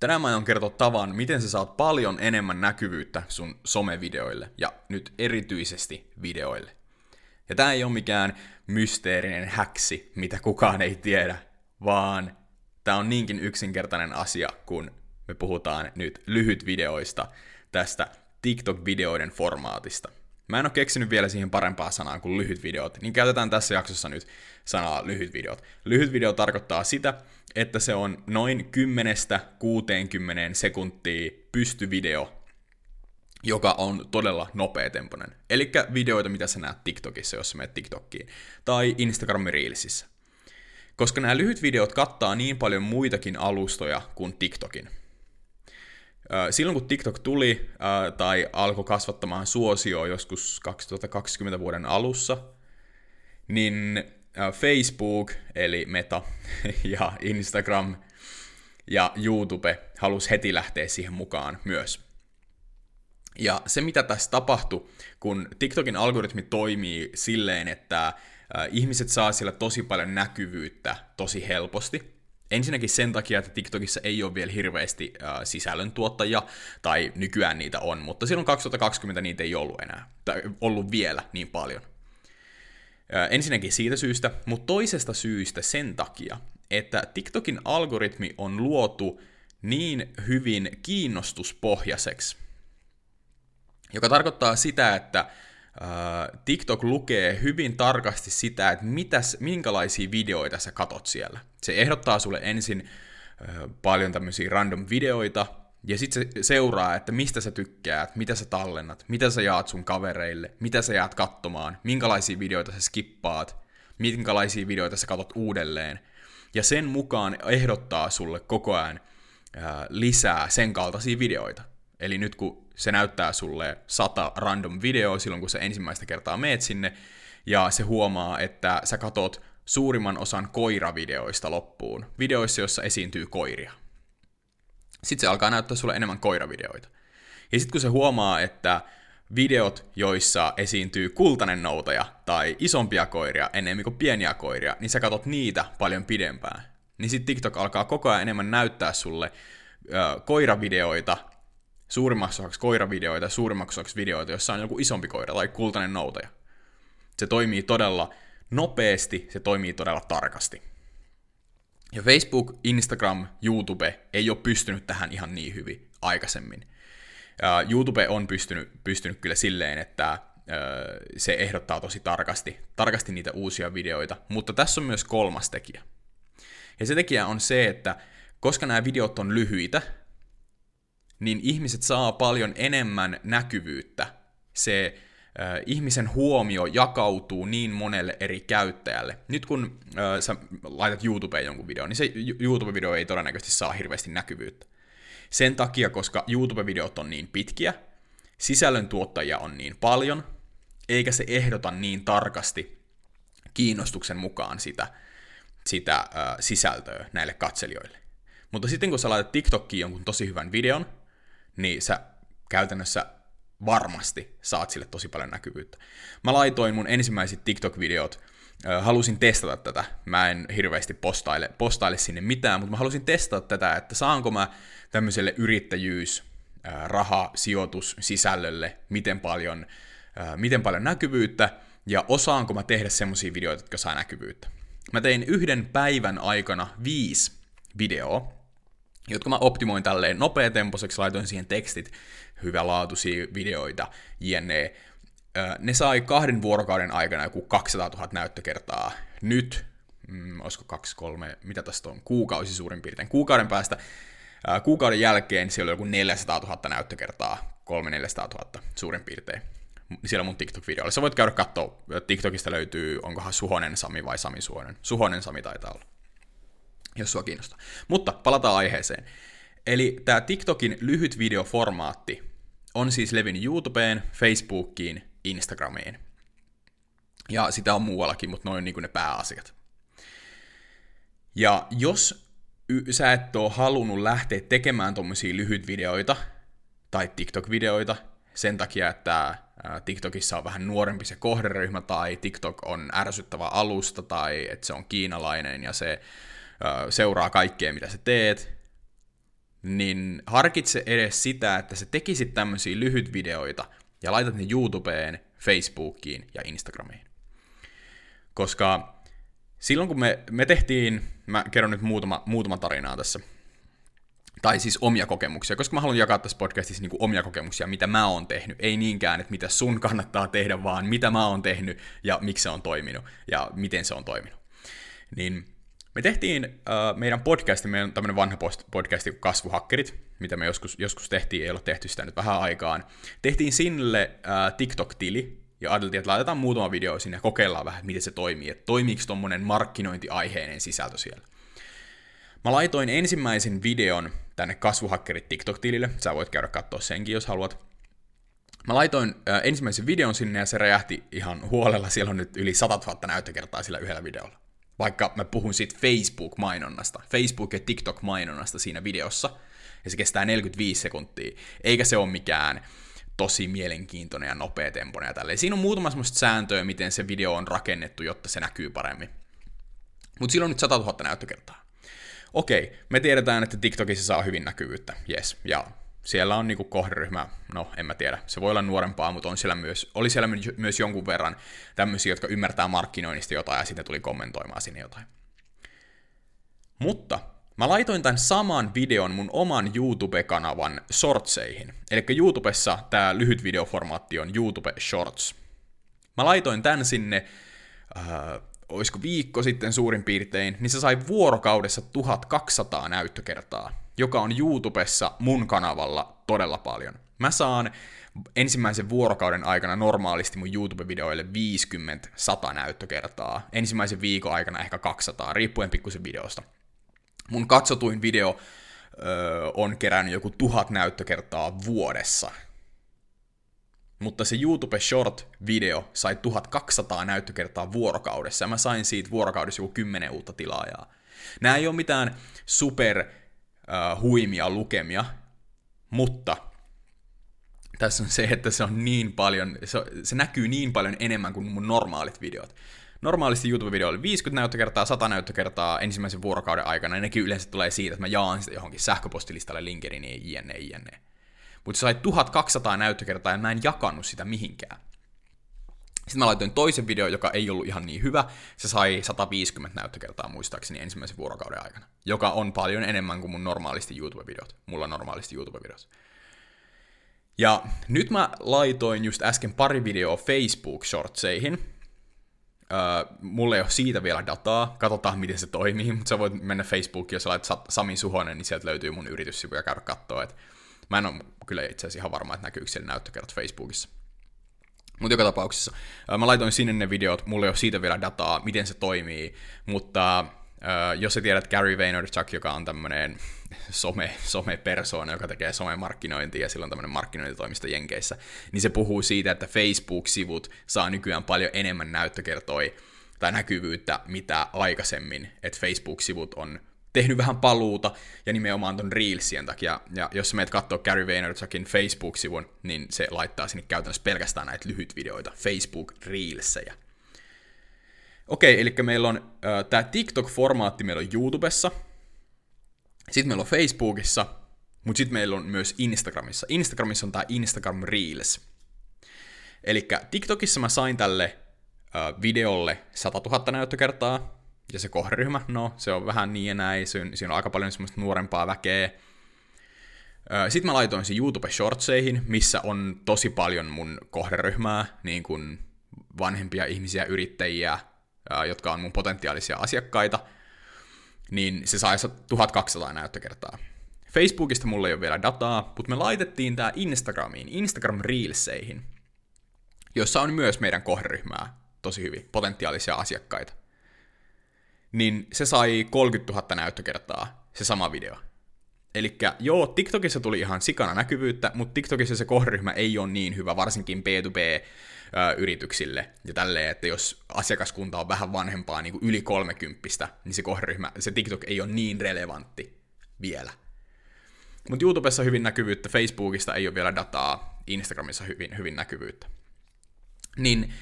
Tänään mä aion kertoa tavan, miten sä saat paljon enemmän näkyvyyttä sun somevideoille, ja nyt erityisesti videoille. Ja tää ei ole mikään mysteerinen häksi, mitä kukaan ei tiedä, vaan tää on niinkin yksinkertainen asia, kun me puhutaan nyt lyhytvideoista, tästä TikTok-videoiden formaatista. Mä en ole keksinyt vielä siihen parempaa sanaa kuin lyhyt videot, niin käytetään tässä jaksossa nyt sanaa lyhyt videot. Lyhyt video tarkoittaa sitä, että se on noin 10-60 sekuntia pystyvideo, joka on todella nopeatempoinen. Eli videoita, mitä sä näet TikTokissa, jos sä menet TikTokiin, tai Instagram Reelsissä. Koska nämä lyhyt videot kattaa niin paljon muitakin alustoja kuin TikTokin. Silloin kun TikTok tuli tai alkoi kasvattamaan suosioa joskus 2020 vuoden alussa, niin Facebook, eli Meta, ja Instagram ja YouTube halusi heti lähteä siihen mukaan myös. Ja se, mitä tässä tapahtui, kun TikTokin algoritmi toimii silleen, että ihmiset saa siellä tosi paljon näkyvyyttä tosi helposti, Ensinnäkin sen takia, että TikTokissa ei ole vielä hirveästi äh, sisällöntuottajia, tai nykyään niitä on, mutta silloin 2020 niitä ei ollut enää, tai ollut vielä niin paljon. Äh, ensinnäkin siitä syystä, mutta toisesta syystä sen takia, että TikTokin algoritmi on luotu niin hyvin kiinnostuspohjaiseksi, joka tarkoittaa sitä, että TikTok lukee hyvin tarkasti sitä, että mitäs, minkälaisia videoita sä katot siellä. Se ehdottaa sulle ensin paljon tämmöisiä random videoita, ja sitten se seuraa, että mistä sä tykkäät, mitä sä tallennat, mitä sä jaat sun kavereille, mitä sä jaat katsomaan, minkälaisia videoita sä skippaat, minkälaisia videoita sä katot uudelleen. Ja sen mukaan ehdottaa sulle koko ajan lisää sen kaltaisia videoita. Eli nyt kun se näyttää sulle sata random videoa silloin, kun sä ensimmäistä kertaa meet sinne, ja se huomaa, että sä katot suurimman osan koiravideoista loppuun, videoissa, joissa esiintyy koiria. Sitten se alkaa näyttää sulle enemmän koiravideoita. Ja sitten kun se huomaa, että videot, joissa esiintyy kultainen noutaja tai isompia koiria enemmän kuin pieniä koiria, niin sä katot niitä paljon pidempään. Niin sitten TikTok alkaa koko ajan enemmän näyttää sulle ö, koiravideoita suurimmaksi osaksi koiravideoita ja suurimmaksi osaksi videoita, jossa on joku isompi koira tai kultainen noutaja. Se toimii todella nopeasti, se toimii todella tarkasti. Ja Facebook, Instagram, YouTube ei ole pystynyt tähän ihan niin hyvin aikaisemmin. YouTube on pystynyt, pystynyt kyllä silleen, että se ehdottaa tosi tarkasti, tarkasti niitä uusia videoita, mutta tässä on myös kolmas tekijä. Ja se tekijä on se, että koska nämä videot on lyhyitä, niin ihmiset saa paljon enemmän näkyvyyttä. Se ihmisen huomio jakautuu niin monelle eri käyttäjälle. Nyt kun äh, sä laitat YouTubeen jonkun videon, niin se YouTube-video ei todennäköisesti saa hirveästi näkyvyyttä. Sen takia, koska YouTube-videot on niin pitkiä, sisällöntuottajia on niin paljon, eikä se ehdota niin tarkasti kiinnostuksen mukaan sitä, sitä äh, sisältöä näille katselijoille. Mutta sitten kun sä laitat TikTokkiin jonkun tosi hyvän videon, niin sä käytännössä varmasti saat sille tosi paljon näkyvyyttä. Mä laitoin mun ensimmäiset TikTok-videot, halusin testata tätä. Mä en hirveästi postaile, postaile sinne mitään, mutta mä halusin testata tätä, että saanko mä tämmöiselle yrittäjyys, raha, sijoitus, sisällölle, miten paljon, miten paljon näkyvyyttä, ja osaanko mä tehdä semmoisia videoita, jotka saa näkyvyyttä. Mä tein yhden päivän aikana viisi videoa, jotka mä optimoin tälleen nopeatempoiseksi, laitoin siihen tekstit, hyvälaatuisia videoita, jne. Ne sai kahden vuorokauden aikana joku 200 000 näyttökertaa. Nyt, mm, olisiko kaksi, kolme, mitä tästä on, kuukausi suurin piirtein. Kuukauden päästä, ää, kuukauden jälkeen siellä oli joku 400 000 näyttökertaa, 300 000 suurin piirtein siellä mun TikTok-videoilla. Sä voit käydä katsoa, TikTokista löytyy, onkohan Suhonen Sami vai Sami Suhonen. Suhonen Sami taitaa olla jos sua kiinnostaa. Mutta palataan aiheeseen. Eli tämä TikTokin lyhyt videoformaatti on siis levinnyt YouTubeen, Facebookiin, Instagramiin. Ja sitä on muuallakin, mutta noin niin kuin ne pääasiat. Ja jos y- sä et ole halunnut lähteä tekemään tuommoisia videoita tai TikTok-videoita sen takia, että TikTokissa on vähän nuorempi se kohderyhmä tai TikTok on ärsyttävä alusta tai että se on kiinalainen ja se seuraa kaikkea, mitä sä teet, niin harkitse edes sitä, että sä tekisit tämmöisiä lyhytvideoita ja laitat ne YouTubeen, Facebookiin ja Instagramiin. Koska silloin kun me, me tehtiin, mä kerron nyt muutama, muutama tarinaa tässä, tai siis omia kokemuksia, koska mä haluan jakaa tässä podcastissa niin omia kokemuksia, mitä mä oon tehnyt, ei niinkään, että mitä sun kannattaa tehdä, vaan mitä mä oon tehnyt ja miksi se on toiminut ja miten se on toiminut. Niin me tehtiin uh, meidän podcasti, meidän tämmöinen vanha podcasti kuin Kasvuhakkerit, mitä me joskus, joskus tehtiin, ei ole tehty sitä nyt vähän aikaan. Tehtiin sinne uh, TikTok-tili, ja ajateltiin, että laitetaan muutama video sinne ja kokeillaan vähän, miten se toimii, että toimiiko tuommoinen markkinointiaiheinen sisältö siellä. Mä laitoin ensimmäisen videon tänne Kasvuhakkerit TikTok-tilille, sä voit käydä katsoa senkin, jos haluat. Mä laitoin äh, ensimmäisen videon sinne ja se räjähti ihan huolella, siellä on nyt yli 100 000 näyttökertaa sillä yhdellä videolla vaikka mä puhun siitä Facebook-mainonnasta, Facebook- ja TikTok-mainonnasta siinä videossa, ja se kestää 45 sekuntia, eikä se ole mikään tosi mielenkiintoinen ja nopea tempoinen ja tälleen. Siinä on muutama semmoista sääntöä, miten se video on rakennettu, jotta se näkyy paremmin. Mutta sillä on nyt 100 000 näyttökertaa. Okei, me tiedetään, että TikTokissa saa hyvin näkyvyyttä, yes, ja siellä on niinku kohderyhmä, no en mä tiedä, se voi olla nuorempaa, mutta on siellä myös, oli siellä myös jonkun verran tämmöisiä, jotka ymmärtää markkinoinnista jotain ja sitten tuli kommentoimaan sinne jotain. Mutta mä laitoin tämän saman videon mun oman YouTube-kanavan shortseihin. Eli YouTubessa tämä lyhyt videoformaatti on YouTube Shorts. Mä laitoin tän sinne, äh, olisiko viikko sitten suurin piirtein, niin se sai vuorokaudessa 1200 näyttökertaa joka on YouTubessa mun kanavalla todella paljon. Mä saan ensimmäisen vuorokauden aikana normaalisti mun YouTube-videoille 50-100 näyttökertaa. Ensimmäisen viikon aikana ehkä 200, riippuen pikkusen videosta. Mun katsotuin video öö, on kerännyt joku tuhat näyttökertaa vuodessa. Mutta se YouTube Short-video sai 1200 näyttökertaa vuorokaudessa, ja mä sain siitä vuorokaudessa joku 10 uutta tilaajaa. Nämä ei ole mitään super uh, huimia lukemia, mutta tässä on se, että se on niin paljon, se, se näkyy niin paljon enemmän kuin mun normaalit videot. Normaalisti YouTube-video oli 50 näyttökertaa, 100 näyttökertaa ensimmäisen vuorokauden aikana, ja nekin yleensä tulee siitä, että mä jaan sitä johonkin sähköpostilistalle linkeriin, jne, jne. Mutta se sai 1200 näyttökertaa, ja mä en jakanut sitä mihinkään. Sitten mä laitoin toisen video, joka ei ollut ihan niin hyvä. Se sai 150 näyttökertaa muistaakseni ensimmäisen vuorokauden aikana, joka on paljon enemmän kuin mun normaalisti YouTube-videot. Mulla on normaalisti YouTube-videot. Ja nyt mä laitoin just äsken pari videoa Facebook-shortseihin. Öö, mulla ei ole siitä vielä dataa, katsotaan miten se toimii, mutta sä voit mennä Facebookiin, jos sä laitat Sami Suhonen, niin sieltä löytyy mun yrityssivu ja käydä katsoa. Mä en ole kyllä itse asiassa ihan varma, että näkyykö siellä näyttökerrat Facebookissa. Mutta joka tapauksessa mä laitoin sinne ne videot, mulla ei ole siitä vielä dataa, miten se toimii, mutta jos sä tiedät Gary Vaynerchuk, joka on tämmöinen some, some-persoona, joka tekee somemarkkinointia ja sillä on tämmöinen markkinointitoimisto Jenkeissä, niin se puhuu siitä, että Facebook-sivut saa nykyään paljon enemmän näyttökertoi tai näkyvyyttä, mitä aikaisemmin, että Facebook-sivut on tehnyt vähän paluuta, ja nimenomaan ton Reelsien takia. Ja jos sä meet katsoa Gary Vaynerchukin Facebook-sivun, niin se laittaa sinne käytännössä pelkästään näitä lyhytvideoita, Facebook Reelsejä. Okei, eli meillä on äh, tämä TikTok-formaatti meillä on YouTubessa, sitten meillä on Facebookissa, mutta sitten meillä on myös Instagramissa. Instagramissa on tämä Instagram Reels. Eli TikTokissa mä sain tälle äh, videolle 100 000 näyttökertaa, ja se kohderyhmä, no se on vähän niin ja näin, siinä on aika paljon semmoista nuorempaa väkeä. Sitten mä laitoin sen YouTube Shortseihin, missä on tosi paljon mun kohderyhmää, niin kuin vanhempia ihmisiä, yrittäjiä, jotka on mun potentiaalisia asiakkaita, niin se sai 1200 näyttökertaa. Facebookista mulla ei ole vielä dataa, mutta me laitettiin tää Instagramiin, Instagram Reelseihin, jossa on myös meidän kohderyhmää tosi hyvin, potentiaalisia asiakkaita niin se sai 30 000 näyttökertaa, se sama video. Eli joo, TikTokissa tuli ihan sikana näkyvyyttä, mutta TikTokissa se kohderyhmä ei ole niin hyvä, varsinkin B2B-yrityksille. Ja tälleen, että jos asiakaskunta on vähän vanhempaa, niin kuin yli 30, niin se kohderyhmä, se TikTok ei ole niin relevantti vielä. Mutta YouTubessa hyvin näkyvyyttä, Facebookista ei ole vielä dataa, Instagramissa hyvin, hyvin näkyvyyttä. Niin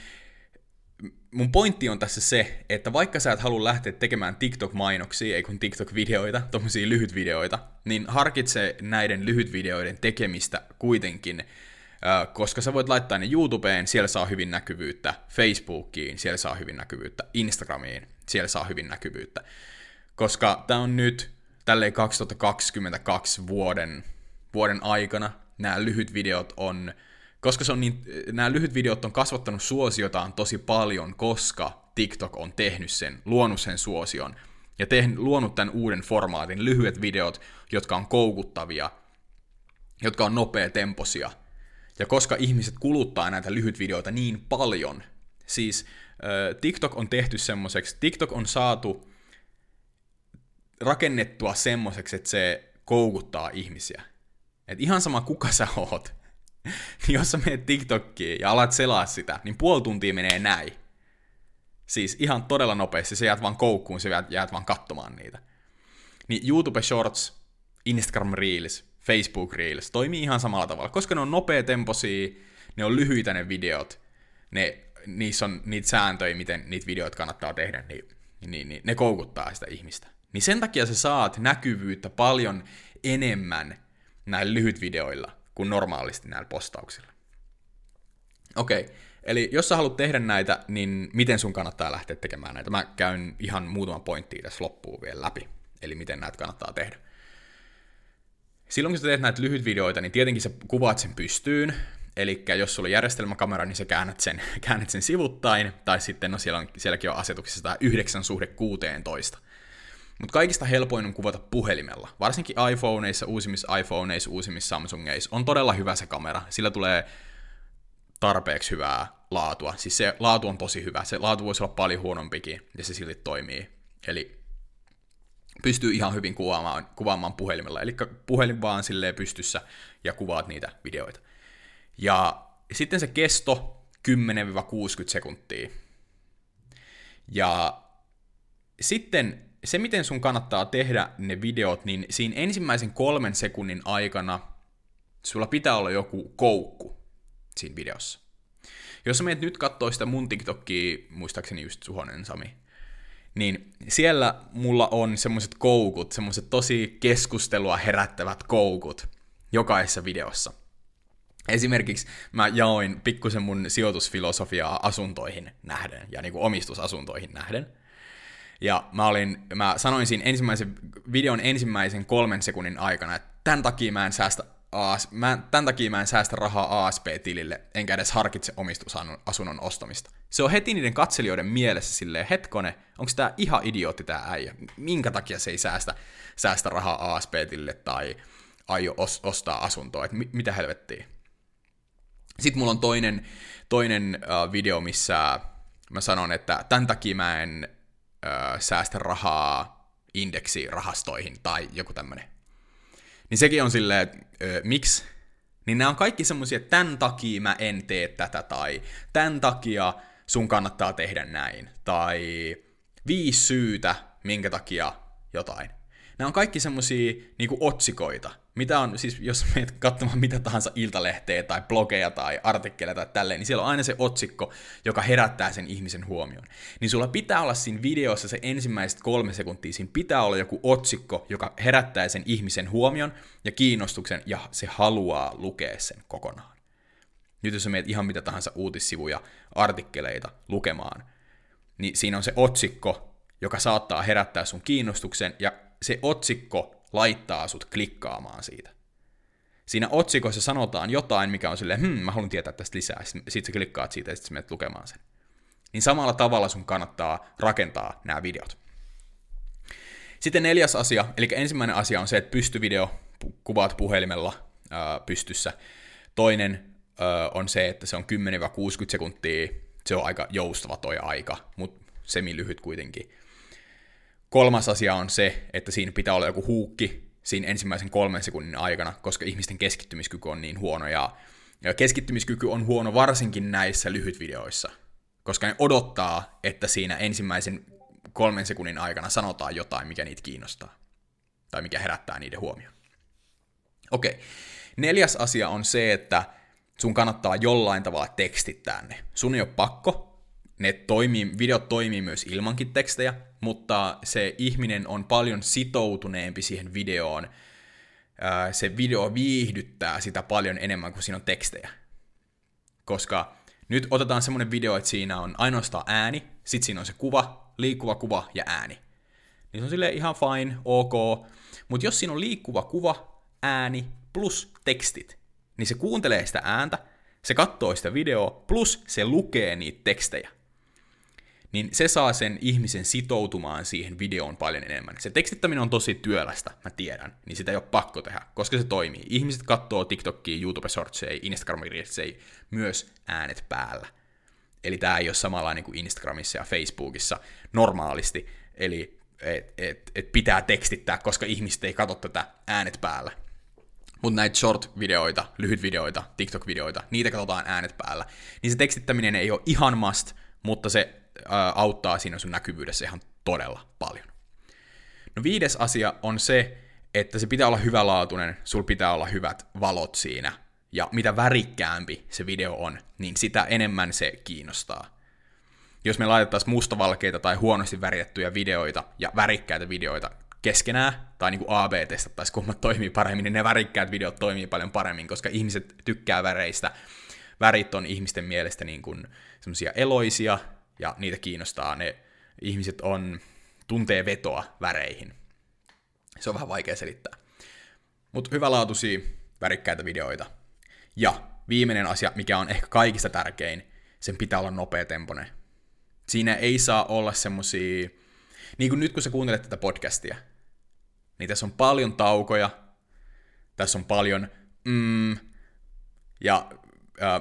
mun pointti on tässä se, että vaikka sä et halua lähteä tekemään TikTok-mainoksia, ei kun TikTok-videoita, tommosia lyhytvideoita, niin harkitse näiden lyhytvideoiden tekemistä kuitenkin, koska sä voit laittaa ne YouTubeen, siellä saa hyvin näkyvyyttä, Facebookiin, siellä saa hyvin näkyvyyttä, Instagramiin, siellä saa hyvin näkyvyyttä. Koska tää on nyt tälleen 2022 vuoden, vuoden aikana, nämä lyhyt videot on koska se on niin, nämä lyhyt videot on kasvattanut suosiotaan tosi paljon, koska TikTok on tehnyt sen, luonut sen suosion ja tehnyt, luonut tämän uuden formaatin, lyhyet videot, jotka on koukuttavia, jotka on nopea temposia. Ja koska ihmiset kuluttaa näitä lyhytvideoita niin paljon, siis äh, TikTok on tehty semmoiseksi, TikTok on saatu rakennettua semmoiseksi, että se koukuttaa ihmisiä. Et ihan sama kuka sä oot, niin jos sä menet TikTokkiin ja alat selaa sitä, niin puoli tuntia menee näin. Siis ihan todella nopeasti, se jäät vaan koukkuun, se jäät, vaan katsomaan niitä. Niin YouTube Shorts, Instagram Reels, Facebook Reels toimii ihan samalla tavalla, koska ne on nopea temposia, ne on lyhyitä ne videot, ne, niissä on niitä sääntöjä, miten niitä videoita kannattaa tehdä, niin, niin, niin ne koukuttaa sitä ihmistä. Niin sen takia sä saat näkyvyyttä paljon enemmän näillä lyhytvideoilla kuin normaalisti näillä postauksilla. Okei, okay. eli jos sä haluat tehdä näitä, niin miten sun kannattaa lähteä tekemään näitä? Mä käyn ihan muutaman pointtia tässä loppuun vielä läpi, eli miten näitä kannattaa tehdä. Silloin kun sä teet näitä lyhytvideoita, niin tietenkin sä kuvaat sen pystyyn, Eli jos sulla on järjestelmäkamera, niin sä käännät sen, käännät sen sivuttain, tai sitten no siellä on, sielläkin on asetuksessa tämä 9 suhde 16. Mutta kaikista helpoin on kuvata puhelimella. Varsinkin iPhoneissa, uusimmissa iPhoneissa, uusimmissa Samsungeissa on todella hyvä se kamera. Sillä tulee tarpeeksi hyvää laatua. Siis se laatu on tosi hyvä. Se laatu voisi olla paljon huonompikin, ja se silti toimii. Eli pystyy ihan hyvin kuvaamaan, kuvaamaan puhelimella. Eli puhelin vaan silleen pystyssä ja kuvaat niitä videoita. Ja sitten se kesto 10-60 sekuntia. Ja sitten se, miten sun kannattaa tehdä ne videot, niin siinä ensimmäisen kolmen sekunnin aikana sulla pitää olla joku koukku siinä videossa. Jos sä menet nyt kattoo sitä mun TikTokia, muistaakseni just Suhonen Sami, niin siellä mulla on semmoiset koukut, semmoiset tosi keskustelua herättävät koukut jokaisessa videossa. Esimerkiksi mä jaoin pikkusen mun sijoitusfilosofiaa asuntoihin nähden ja niin kuin omistusasuntoihin nähden. Ja mä, olin, mä sanoin siinä ensimmäisen, videon ensimmäisen kolmen sekunnin aikana, että tämän takia mä en säästä AS, mä, tämän takia mä en säästä rahaa ASP-tilille, enkä edes harkitse omistusasunnon ostamista. Se on heti niiden katselijoiden mielessä silleen, hetkone, onko tämä ihan idiootti tämä äijä? Minkä takia se ei säästä, säästä rahaa ASP-tilille tai aio os, ostaa asuntoa, että mi, mitä helvettiä. Sitten mulla on toinen, toinen uh, video, missä mä sanon, että tämän takia mä en ö, säästä rahaa indeksirahastoihin tai joku tämmönen. Niin sekin on silleen, että miksi? Niin nämä on kaikki semmoisia, että tämän takia mä en tee tätä, tai tämän takia sun kannattaa tehdä näin, tai viisi syytä, minkä takia jotain. Nämä on kaikki semmosia niinku otsikoita, mitä on, siis jos menet katsomaan mitä tahansa iltalehteä tai blogeja tai artikkeleja tai tälleen, niin siellä on aina se otsikko, joka herättää sen ihmisen huomioon. Niin sulla pitää olla siinä videossa se ensimmäiset kolme sekuntia, siinä pitää olla joku otsikko, joka herättää sen ihmisen huomion ja kiinnostuksen, ja se haluaa lukea sen kokonaan. Nyt jos sä meet ihan mitä tahansa uutissivuja, artikkeleita lukemaan, niin siinä on se otsikko, joka saattaa herättää sun kiinnostuksen, ja se otsikko laittaa sut klikkaamaan siitä. Siinä otsikossa sanotaan jotain, mikä on silleen, hmm, mä haluan tietää tästä lisää, sitten sä klikkaat siitä ja sitten menet lukemaan sen. Niin samalla tavalla sun kannattaa rakentaa nämä videot. Sitten neljäs asia, eli ensimmäinen asia on se, että pystyvideo kuvaat puhelimella ää, pystyssä. Toinen ää, on se, että se on 10-60 sekuntia, se on aika joustava toi aika, mutta semi-lyhyt kuitenkin. Kolmas asia on se, että siinä pitää olla joku huukki siinä ensimmäisen kolmen sekunnin aikana, koska ihmisten keskittymiskyky on niin huono, ja, keskittymiskyky on huono varsinkin näissä lyhytvideoissa, koska ne odottaa, että siinä ensimmäisen kolmen sekunnin aikana sanotaan jotain, mikä niitä kiinnostaa, tai mikä herättää niiden huomioon. Okei, neljäs asia on se, että sun kannattaa jollain tavalla tekstittää ne. Sun ei ole pakko, ne toimii, videot toimii myös ilmankin tekstejä, mutta se ihminen on paljon sitoutuneempi siihen videoon. Se video viihdyttää sitä paljon enemmän kuin siinä on tekstejä. Koska nyt otetaan semmoinen video, että siinä on ainoastaan ääni, sit siinä on se kuva, liikkuva kuva ja ääni. Niin se on silleen ihan fine, ok, mutta jos siinä on liikkuva kuva, ääni plus tekstit, niin se kuuntelee sitä ääntä, se katsoo sitä videoa, plus se lukee niitä tekstejä niin se saa sen ihmisen sitoutumaan siihen videoon paljon enemmän. Se tekstittäminen on tosi työlästä, mä tiedän, niin sitä ei ole pakko tehdä, koska se toimii. Ihmiset katsoo TikTokia, YouTube Shortsia, Instagram Reelsei, myös äänet päällä. Eli tämä ei ole samanlainen kuin Instagramissa ja Facebookissa normaalisti, eli et, et, et pitää tekstittää, koska ihmiset ei katso tätä äänet päällä. Mutta näitä short-videoita, lyhyt-videoita, TikTok-videoita, niitä katsotaan äänet päällä. Niin se tekstittäminen ei ole ihan must, mutta se auttaa siinä sun näkyvyydessä ihan todella paljon. No viides asia on se, että se pitää olla hyvälaatuinen, sul pitää olla hyvät valot siinä, ja mitä värikkäämpi se video on, niin sitä enemmän se kiinnostaa. Jos me laitettaisiin mustavalkeita tai huonosti väritettyjä videoita ja värikkäitä videoita keskenään, tai niin kuin AB testattaisiin, kummat toimii paremmin, niin ne värikkäät videot toimii paljon paremmin, koska ihmiset tykkää väreistä. Värit on ihmisten mielestä niin kuin semmoisia eloisia, ja niitä kiinnostaa. Ne ihmiset on, tuntee vetoa väreihin. Se on vähän vaikea selittää. Mutta hyvälaatuisia, värikkäitä videoita. Ja viimeinen asia, mikä on ehkä kaikista tärkein, sen pitää olla nopea tempone. Siinä ei saa olla semmosia, niin kuin nyt kun sä kuuntelet tätä podcastia, niin tässä on paljon taukoja, tässä on paljon mm, ja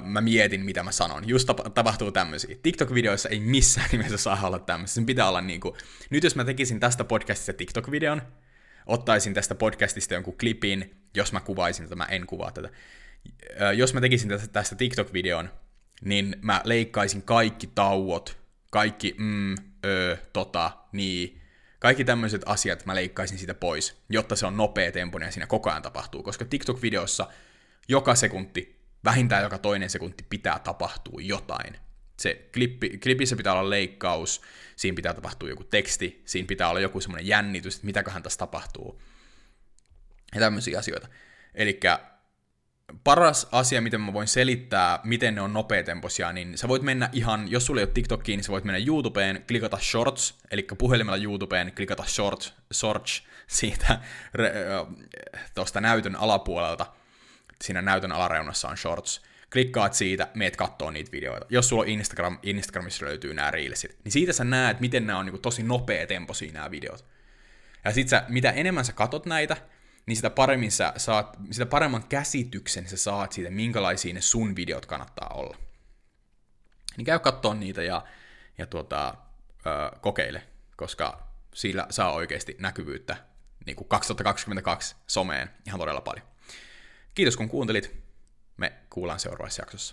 mä mietin, mitä mä sanon. Just tap- tapahtuu tämmöisiä. TikTok-videoissa ei missään nimessä saa olla tämmöisiä. Sen pitää olla niinku... Nyt jos mä tekisin tästä podcastista TikTok-videon, ottaisin tästä podcastista jonkun klipin, jos mä kuvaisin tätä, mä en kuvaa tätä. Jos mä tekisin tästä, tästä TikTok-videon, niin mä leikkaisin kaikki tauot, kaikki mm, ö, tota, niin, kaikki tämmöiset asiat mä leikkaisin siitä pois, jotta se on nopea tempo ja siinä koko ajan tapahtuu, koska TikTok-videossa joka sekunti vähintään joka toinen sekunti pitää tapahtua jotain. Se klippi, klipissä pitää olla leikkaus, siinä pitää tapahtua joku teksti, siinä pitää olla joku semmoinen jännitys, että mitäköhän tässä tapahtuu. Ja tämmöisiä asioita. Eli paras asia, miten mä voin selittää, miten ne on nopeatempoisia, niin sä voit mennä ihan, jos sulla ei ole TikTokia, niin sä voit mennä YouTubeen, klikata Shorts, eli puhelimella YouTubeen, klikata Shorts, Search siitä tuosta näytön alapuolelta, siinä näytön alareunassa on shorts, klikkaat siitä, meet kattoo niitä videoita. Jos sulla on Instagram, Instagramissa löytyy nämä reelsit, niin siitä sä näet, miten nämä on niin tosi nopea tempo siinä nämä videot. Ja sit sä, mitä enemmän sä katot näitä, niin sitä paremmin sä saat, sitä paremman käsityksen sä saat siitä, minkälaisia ne sun videot kannattaa olla. Niin käy kattoo niitä ja, ja tuota, ö, kokeile, koska sillä saa oikeasti näkyvyyttä niin kuin 2022 someen ihan todella paljon. Kiitos kun kuuntelit. Me kuullaan seuraavassa jaksossa.